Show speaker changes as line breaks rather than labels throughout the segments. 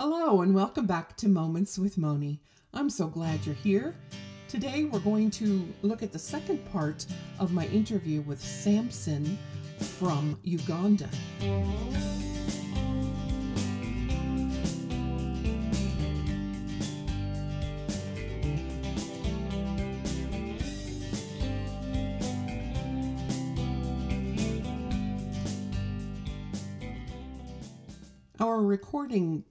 Hello, and welcome back to Moments with Moni. I'm so glad you're here. Today, we're going to look at the second part of my interview with Samson from Uganda. Our recording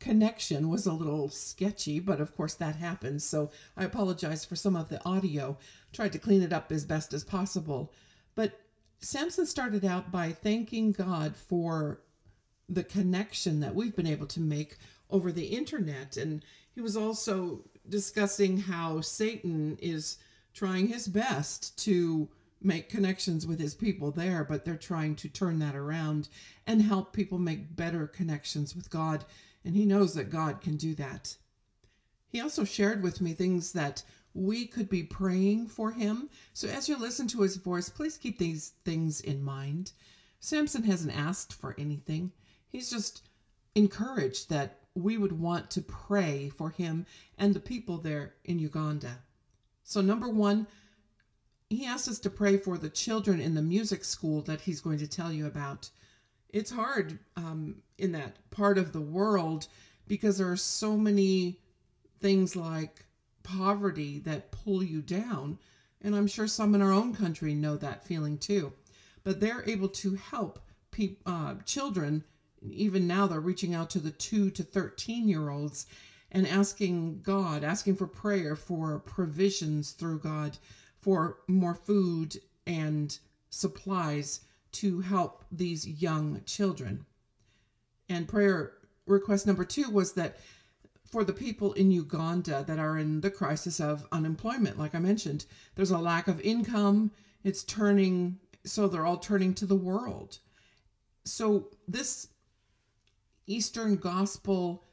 connection was a little sketchy, but of course that happens. So I apologize for some of the audio. Tried to clean it up as best as possible. But Samson started out by thanking God for the connection that we've been able to make over the internet. And he was also discussing how Satan is trying his best to make connections with his people there, but they're trying to turn that around and help people make better connections with God and he knows that God can do that. He also shared with me things that we could be praying for him. So as you listen to his voice, please keep these things in mind. Samson hasn't asked for anything, he's just encouraged that we would want to pray for him and the people there in Uganda. So, number one, he asked us to pray for the children in the music school that he's going to tell you about it's hard um, in that part of the world because there are so many things like poverty that pull you down. And I'm sure some in our own country know that feeling too. But they're able to help pe- uh, children. Even now, they're reaching out to the 2 to 13 year olds and asking God, asking for prayer for provisions through God, for more food and supplies to help these young children. And prayer request number two was that for the people in Uganda that are in the crisis of unemployment, like I mentioned, there's a lack of income. It's turning, so they're all turning to the world. So, this Eastern Gospel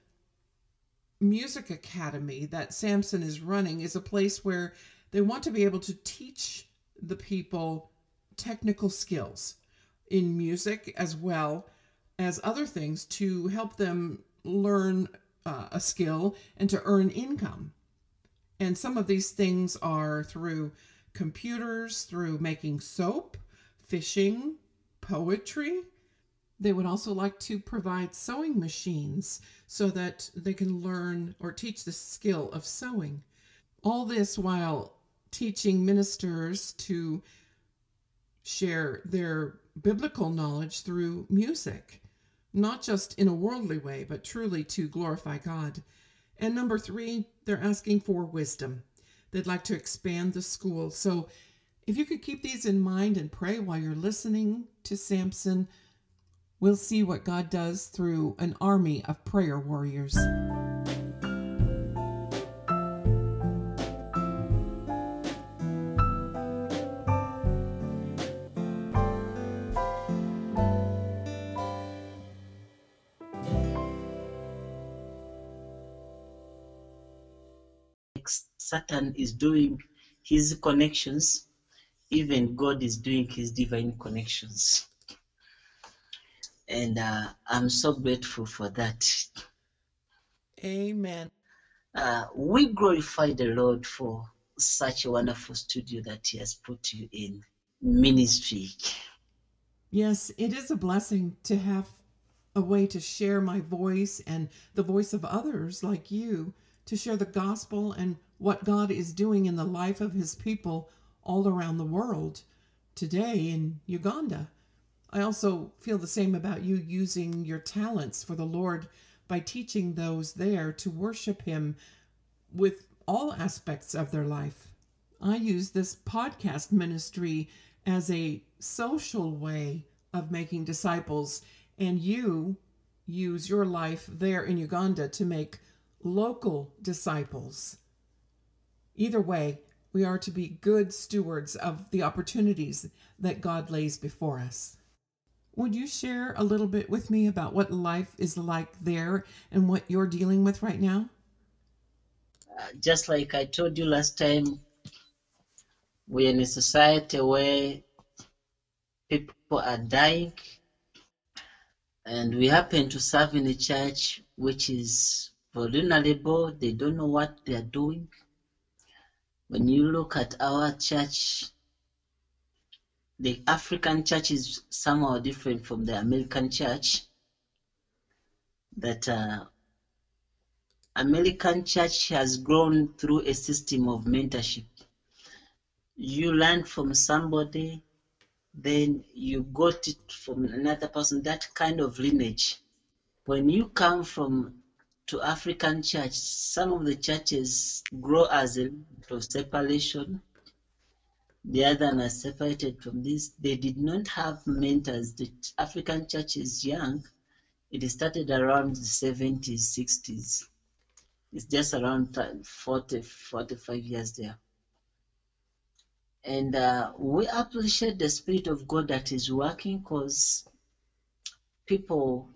Music Academy that Samson is running is a place where they want to be able to teach the people technical skills in music as well as other things to help them learn uh, a skill and to earn income. And some of these things are through computers, through making soap, fishing, poetry. They would also like to provide sewing machines so that they can learn or teach the skill of sewing. All this while teaching ministers to share their biblical knowledge through music, not just in a worldly way, but truly to glorify God. And number three, they're asking for wisdom. They'd like to expand the school. So if you could keep these in mind and pray while you're listening to Samson, we'll see what God does through an army of prayer warriors.
Satan is doing his connections, even God is doing his divine connections. And uh, I'm so grateful for that.
Amen.
Uh, we glorify the Lord for such a wonderful studio that He has put you in ministry.
Yes, it is a blessing to have a way to share my voice and the voice of others like you to share the gospel and what God is doing in the life of his people all around the world today in Uganda. I also feel the same about you using your talents for the Lord by teaching those there to worship him with all aspects of their life. I use this podcast ministry as a social way of making disciples, and you use your life there in Uganda to make local disciples. Either way, we are to be good stewards of the opportunities that God lays before us. Would you share a little bit with me about what life is like there and what you're dealing with right now?
Uh, just like I told you last time, we're in a society where people are dying. and we happen to serve in a church which is vulnerable. They don't know what they are doing. When you look at our church, the African church is somehow different from the American church. That uh, American church has grown through a system of mentorship. You learn from somebody, then you got it from another person, that kind of lineage. When you come from to African church, some of the churches grow as a of separation. The other are separated from this. They did not have mentors. The African church is young. It started around the 70s, 60s. It's just around 40, 45 years there. And uh, we appreciate the Spirit of God that is working because people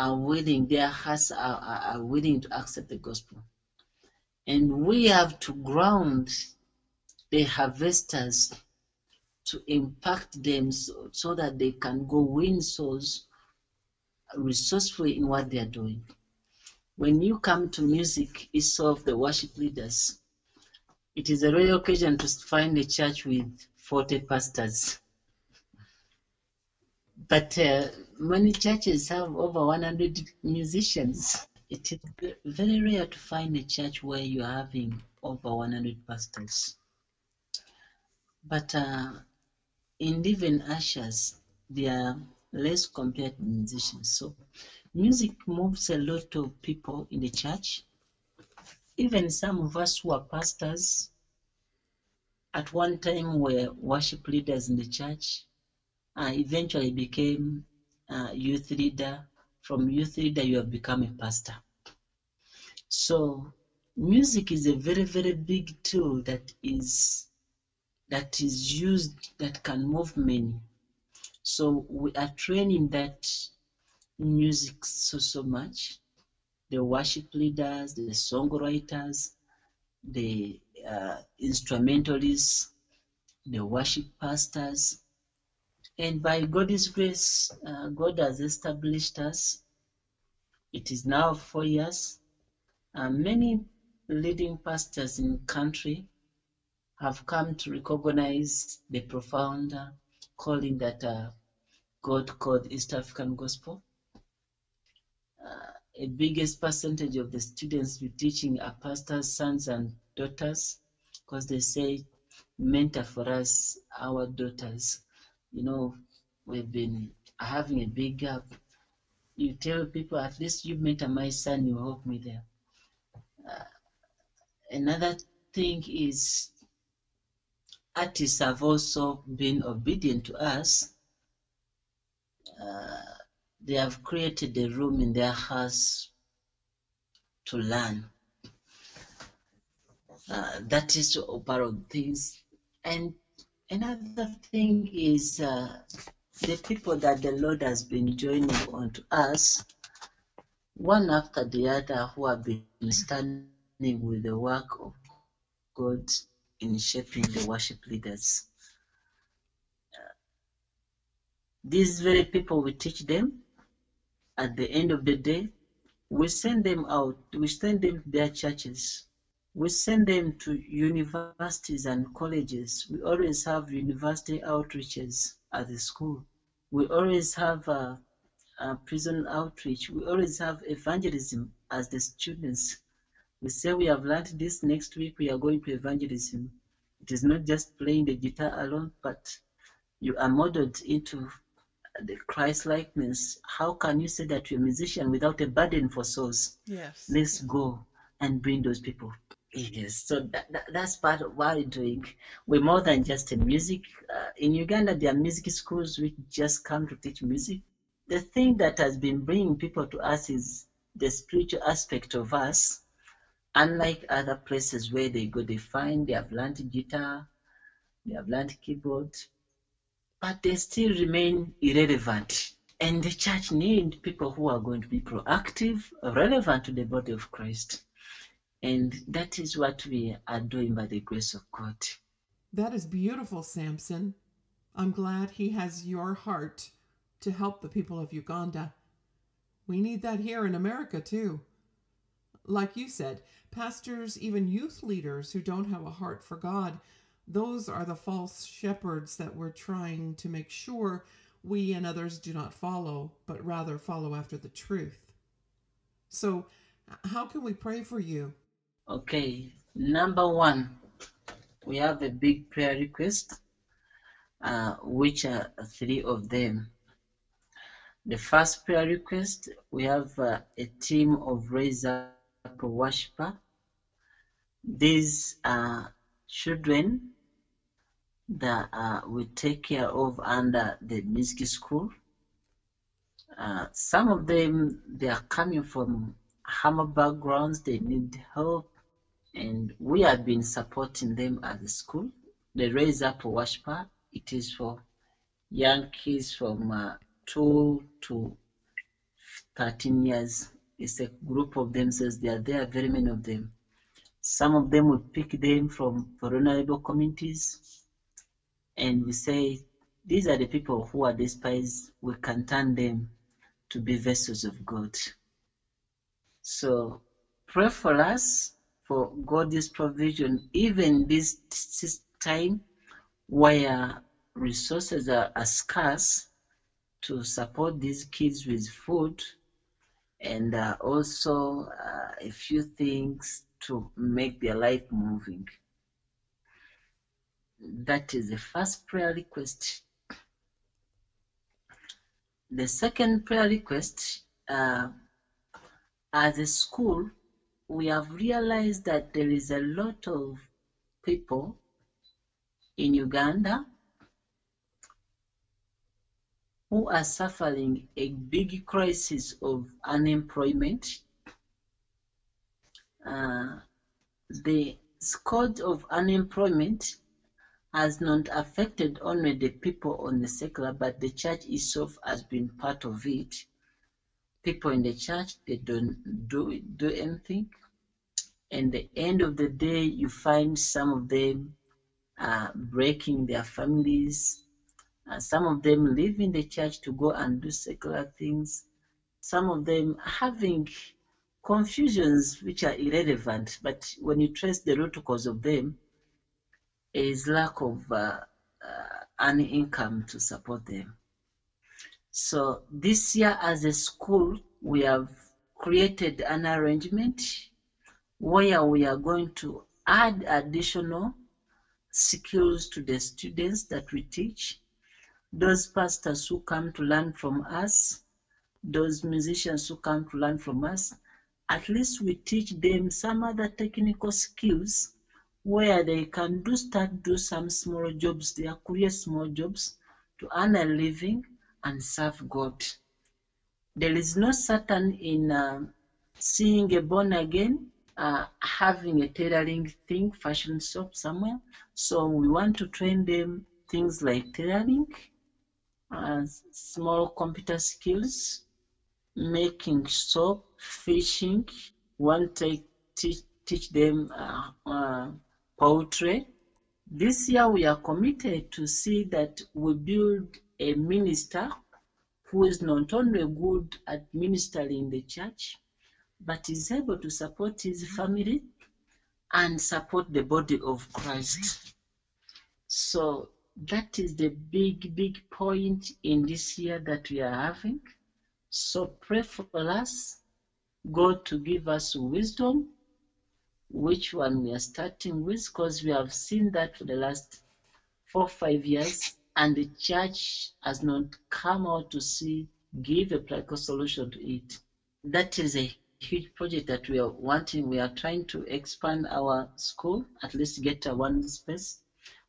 are willing, their hearts are, are, are willing to accept the gospel. And we have to ground the harvesters to impact them so, so that they can go win souls resourcefully in what they are doing. When you come to music, it's of the worship leaders. It is a rare occasion to find a church with 40 pastors. But uh, many churches have over 100 musicians. It is very rare to find a church where you're having over 100 pastors. But uh, in even ushers, they are less compared to musicians. So music moves a lot of people in the church. Even some of us who are pastors at one time were worship leaders in the church. I eventually became a youth leader. From youth leader, you have become a pastor. So music is a very, very big tool that is that is used that can move many. So we are training that music so so much. The worship leaders, the songwriters, the uh, instrumentalists, the worship pastors, and by God's grace, uh, God has established us. It is now four years. Uh, many leading pastors in country have come to recognize the profound calling that uh, God called East African Gospel. Uh, a biggest percentage of the students we teaching are pastors' sons and daughters because they say mentor for us, our daughters. You know, we've been having a big gap. You tell people, at least you mentor my son, you help me there. Uh, another thing is artists have also been obedient to us. Uh, they have created a room in their house to learn. Uh, that is part of things. And another thing is uh, the people that the Lord has been joining onto us, one after the other, who have been standing with the work of God in shaping the worship leaders. These very people, we teach them. At the end of the day, we send them out, we send them to their churches, we send them to universities and colleges. We always have university outreaches at the school. We always have a, a prison outreach. We always have evangelism as the students. We say we have learned this next week, we are going to evangelism. It is not just playing the guitar alone, but you are modeled into the Christ likeness. How can you say that you're a musician without a burden for souls?
Yes.
Let's go and bring those people. Yes, so that, that, that's part of what we're doing. We're more than just a music. Uh, in Uganda, there are music schools which just come to teach music. The thing that has been bringing people to us is the spiritual aspect of us. Unlike other places where they go, they find they have learned guitar, they have learned keyboard, but they still remain irrelevant. And the church needs people who are going to be proactive, relevant to the body of Christ. And that is what we are doing by the grace of God.
That is beautiful, Samson. I'm glad he has your heart to help the people of Uganda. We need that here in America too. Like you said, pastors, even youth leaders who don't have a heart for God, those are the false shepherds that we're trying to make sure we and others do not follow, but rather follow after the truth. So, how can we pray for you?
Okay, number one, we have a big prayer request, uh, which are three of them. The first prayer request, we have uh, a team of Raise Up worshiper. These are children that uh, we take care of under the music school. Uh, some of them, they are coming from hammer backgrounds, they need help, and we have been supporting them at the school. The Raise Up Worshiper, it is for young kids from uh, 2 to 13 years. It's a group of themselves, they are there, very many of them. Some of them we pick them from vulnerable communities and we say, these are the people who are despised, we can turn them to be vessels of God. So pray for us for God's provision, even this, this time where resources are, are scarce to support these kids with food and uh, also uh, a few things to make their life moving. That is the first prayer request. The second prayer request, uh, as a school, we have realized that there is a lot of people in Uganda who are suffering a big crisis of unemployment. Uh, the scourge of unemployment has not affected only the people on the secular, but the church itself has been part of it. People in the church, they don't do, do anything. And the end of the day, you find some of them uh, breaking their families, uh, some of them leaving the church to go and do secular things. Some of them having confusions which are irrelevant, but when you trace the root cause of them, is lack of uh, uh, an income to support them. So this year as a school, we have created an arrangement where we are going to add additional skills to the students that we teach those pastors who come to learn from us, those musicians who come to learn from us, at least we teach them some other technical skills where they can do start do some small jobs, they are create small jobs to earn a living and serve God. There is no Satan in uh, seeing a born again uh, having a tailoring thing, fashion shop somewhere. So we want to train them things like tailoring, uh, small computer skills, making soap, fishing. One take teach, teach them uh, uh, poetry. This year we are committed to see that we build a minister who is not only good at ministering in the church, but is able to support his family and support the body of Christ. So that is the big, big point in this year that we are having. So pray for us, God to give us wisdom, which one we are starting with, because we have seen that for the last four, five years, and the church has not come out to see, give a practical solution to it. That is a huge project that we are wanting. We are trying to expand our school, at least get a one space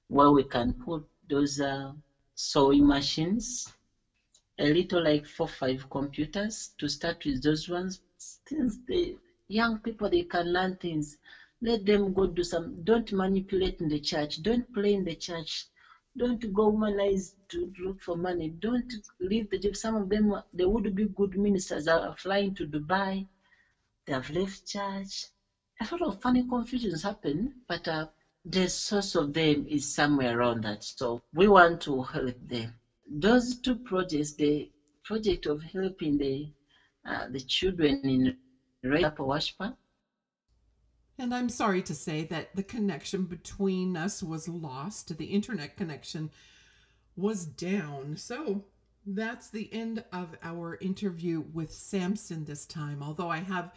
where we can put those uh, sewing machines, a little like four, five computers to start with those ones. Since the young people, they can learn things. Let them go do some, don't manipulate in the church. Don't play in the church. Don't go humanize to look for money. Don't leave the job. Some of them, they would be good ministers, are flying to Dubai. Have left church. A lot of funny confusions happen, but uh, the source of them is somewhere around that. So we want to help them. Those two projects, the project of helping the uh, the children in Red Washpa.
And I'm sorry to say that the connection between us was lost. The internet connection was down. So that's the end of our interview with Samson this time. Although I have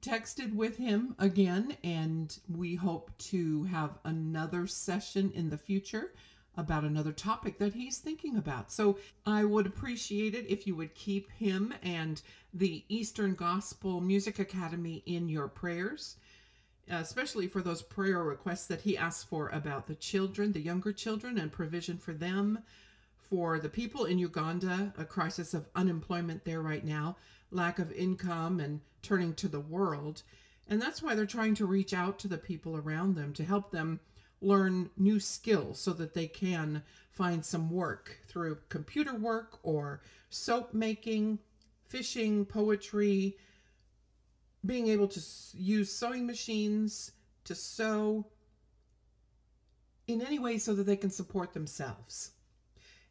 texted with him again, and we hope to have another session in the future about another topic that he's thinking about. So I would appreciate it if you would keep him and the Eastern Gospel Music Academy in your prayers, especially for those prayer requests that he asked for about the children, the younger children, and provision for them. For the people in Uganda, a crisis of unemployment there right now, lack of income, and turning to the world. And that's why they're trying to reach out to the people around them to help them learn new skills so that they can find some work through computer work or soap making, fishing, poetry, being able to use sewing machines to sew in any way so that they can support themselves.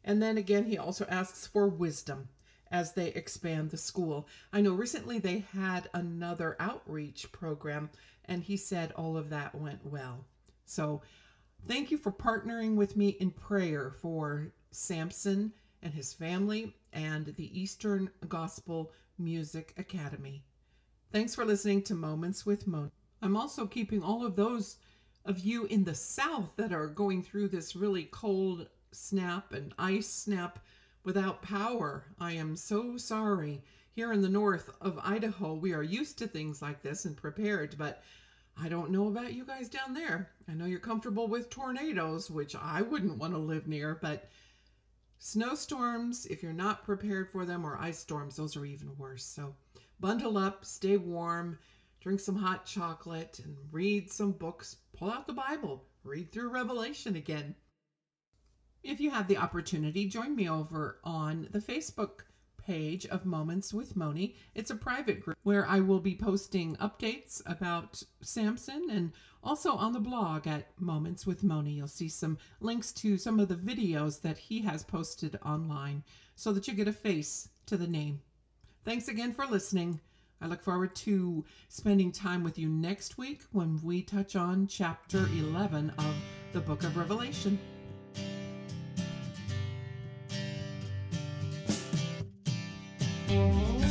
And then again, he also asks for wisdom as they expand the school. I know recently they had another outreach program, and he said all of that went well. So thank you for partnering with me in prayer for Samson and his family and the Eastern Gospel Music Academy. Thanks for listening to Moments with Moni. I'm also keeping all of those of you in the South that are going through this really cold snap and ice snap without power. I am so sorry. Here in the north of Idaho, we are used to things like this and prepared, but I don't know about you guys down there. I know you're comfortable with tornadoes, which I wouldn't want to live near, but snowstorms, if you're not prepared for them, or ice storms, those are even worse. So bundle up, stay warm, drink some hot chocolate, and read some books. Pull out the Bible, read through Revelation again. If you have the opportunity, join me over on the Facebook page of Moments with Moni. It's a private group where I will be posting updates about Samson and also on the blog at Moments with Moni. You'll see some links to some of the videos that he has posted online so that you get a face to the name. Thanks again for listening. I look forward to spending time with you next week when we touch on chapter 11 of the book of Revelation.
Música